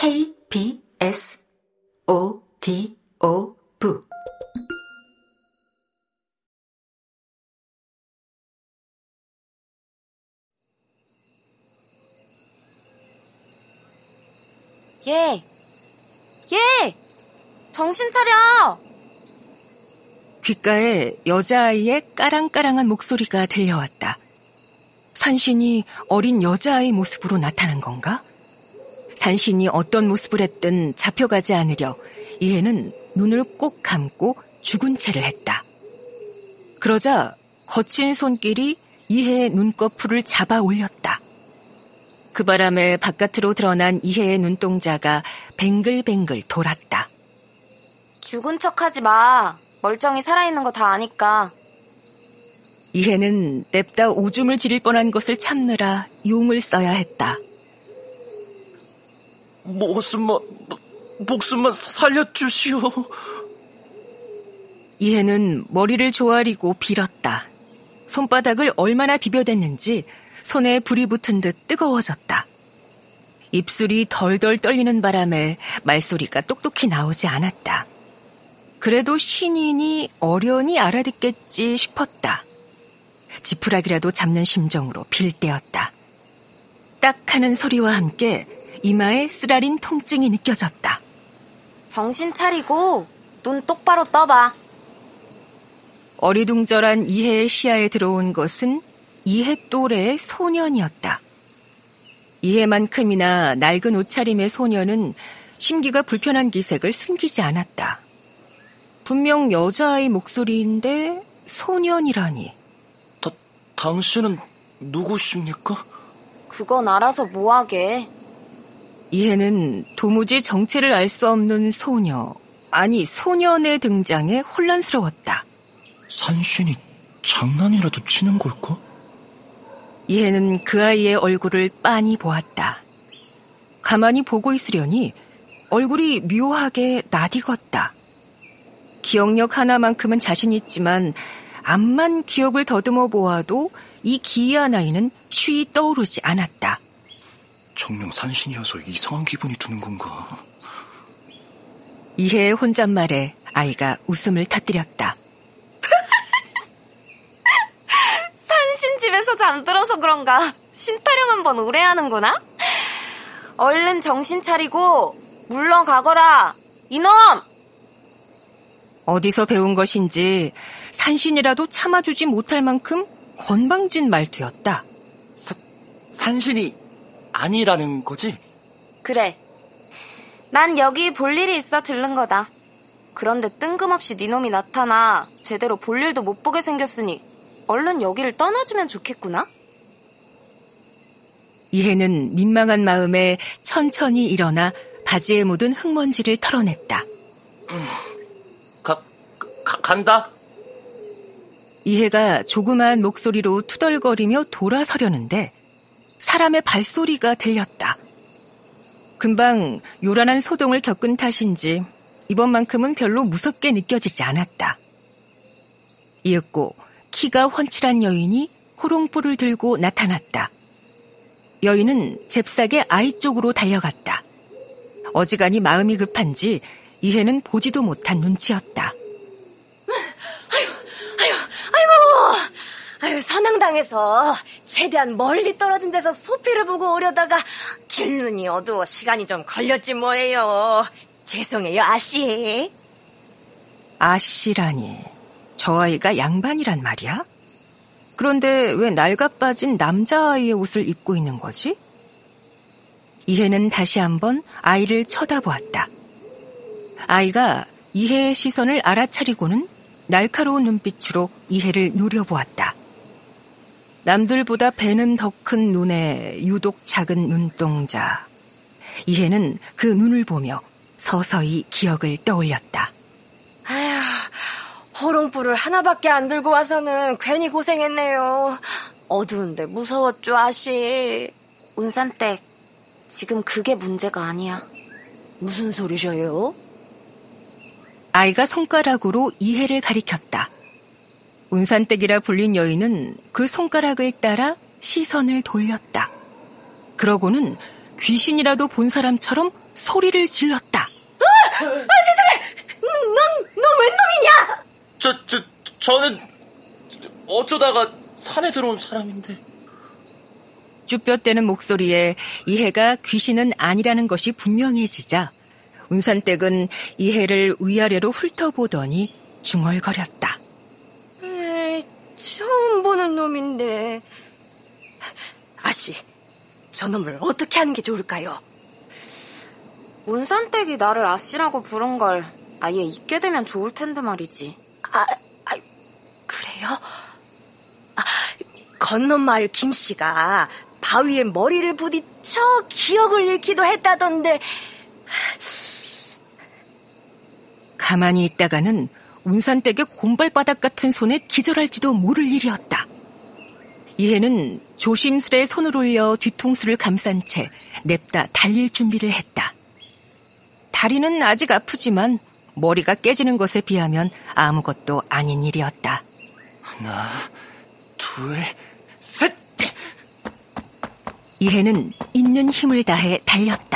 K, B, S, O, D, O, V. 예! 예! 정신 차려! 귓가에 여자아이의 까랑까랑한 목소리가 들려왔다. 산신이 어린 여자아이 모습으로 나타난 건가? 산신이 어떤 모습을 했든 잡혀가지 않으려 이해는 눈을 꼭 감고 죽은 채를 했다. 그러자 거친 손길이 이해의 눈꺼풀을 잡아 올렸다. 그 바람에 바깥으로 드러난 이해의 눈동자가 뱅글뱅글 돌았다. 죽은 척 하지 마. 멀쩡히 살아있는 거 다 아니까. 이해는 냅다 오줌을 지릴 뻔한 것을 참느라 용을 써야 했다. 목숨만, 목숨만 살려주시오. 이해는 머리를 조아리고 빌었다. 손바닥을 얼마나 비벼댔는지 손에 불이 붙은 듯 뜨거워졌다. 입술이 덜덜 떨리는 바람에 말소리가 똑똑히 나오지 않았다. 그래도 신인이 어련히 알아듣겠지 싶었다. 지푸라기라도 잡는 심정으로 빌 때였다. 딱 하는 소리와 함께 이마에 쓰라린 통증이 느껴졌다. 정신 차리고 눈 똑바로 떠봐. 어리둥절한 이해의 시야에 들어온 것은 이해 또래의 소년이었다. 이해만큼이나 낡은 옷차림의 소년은 심기가 불편한 기색을 숨기지 않았다. 분명 여자아이 목소리인데 소년이라니. 다, 당신은 누구십니까? 그건 알아서 뭐하게. 이해는 도무지 정체를 알 수 없는 소녀, 아니 소년의 등장에 혼란스러웠다. 산신이 장난이라도 치는 걸까? 이해는 그 아이의 얼굴을 빤히 보았다. 가만히 보고 있으려니 얼굴이 묘하게 낯익었다. 기억력 하나만큼은 자신 있지만 암만 기억을 더듬어 보아도 이 기이한 아이는 쉬이 떠오르지 않았다. 정령 산신이어서 이상한 기분이 드는 건가? 이해의 혼잣말에 아이가 웃음을 터뜨렸다. 산신 집에서 잠들어서 그런가 신타령 한번 오래 하는구나? 얼른 정신 차리고 물러가거라 이놈! 어디서 배운 것인지 산신이라도 참아주지 못할 만큼 건방진 말투였다. 사, 산신이 아니라는 거지? 그래. 난 여기 볼 일이 있어 들른 거다. 그런데 뜬금없이 네 놈이 나타나 제대로 볼 일도 못 보게 생겼으니 얼른 여기를 떠나주면 좋겠구나. 이해는 민망한 마음에 천천히 일어나 바지에 묻은 흙먼지를 털어냈다. 가, 가 간다. 이해가 조그마한 목소리로 투덜거리며 돌아서려는데 사람의 발소리가 들렸다. 금방 요란한 소동을 겪은 탓인지 이번만큼은 별로 무섭게 느껴지지 않았다. 이윽고 키가 훤칠한 여인이 호롱불을 들고 나타났다. 여인은 잽싸게 아이 쪽으로 달려갔다. 어지간히 마음이 급한지 이해는 보지도 못한 눈치였다. 아유, 선앙당에서 최대한 멀리 떨어진 데서 소피를 보고 오려다가 길눈이 어두워 시간이 좀 걸렸지 뭐예요. 죄송해요, 아씨. 아씨라니. 저 아이가 양반이란 말이야? 그런데 왜 낡아 빠진 남자아이의 옷을 입고 있는 거지? 이해는 다시 한번 아이를 쳐다보았다. 아이가 이해의 시선을 알아차리고는 날카로운 눈빛으로 이해를 노려보았다. 남들보다 배는 더 큰 눈에 유독 작은 눈동자. 이해는 그 눈을 보며 서서히 기억을 떠올렸다. 아휴, 호롱불을 하나밖에 안 들고 와서는 괜히 고생했네요. 어두운데 무서웠죠, 아씨. 운산댁, 지금 그게 문제가 아니야. 무슨 소리셔요? 아이가 손가락으로 이해를 가리켰다. 운산댁이라 불린 여인은 그 손가락을 따라 시선을 돌렸다. 그러고는 귀신이라도 본 사람처럼 소리를 질렀다. 넌넌 웬 놈이냐? 저, 저, 저는 어쩌다가 산에 들어온 사람인데. 쭈뼛대는 목소리에 이해가 귀신은 아니라는 것이 분명해지자 운산댁은 이해를 위아래로 훑어보더니 중얼거렸다. 에이, 처음 보는 놈인데. 아씨, 저 놈을 어떻게 하는 게 좋을까요? 운산댁이 나를 아씨라고 부른 걸 아예 잊게 되면 좋을 텐데 말이지. 아, 아 그래요? 아, 건넌 마을 김 씨가 바위에 머리를 부딪혀 기억을 잃기도 했다던데. 가만히 있다가는 운산댁의 곰발바닥 같은 손에 기절할지도 모를 일이었다. 이해는 조심스레 손을 올려 뒤통수를 감싼 채 냅다 달릴 준비를 했다. 다리는 아직 아프지만 머리가 깨지는 것에 비하면 아무것도 아닌 일이었다. 하나, 둘, 셋! 이해는 있는 힘을 다해 달렸다.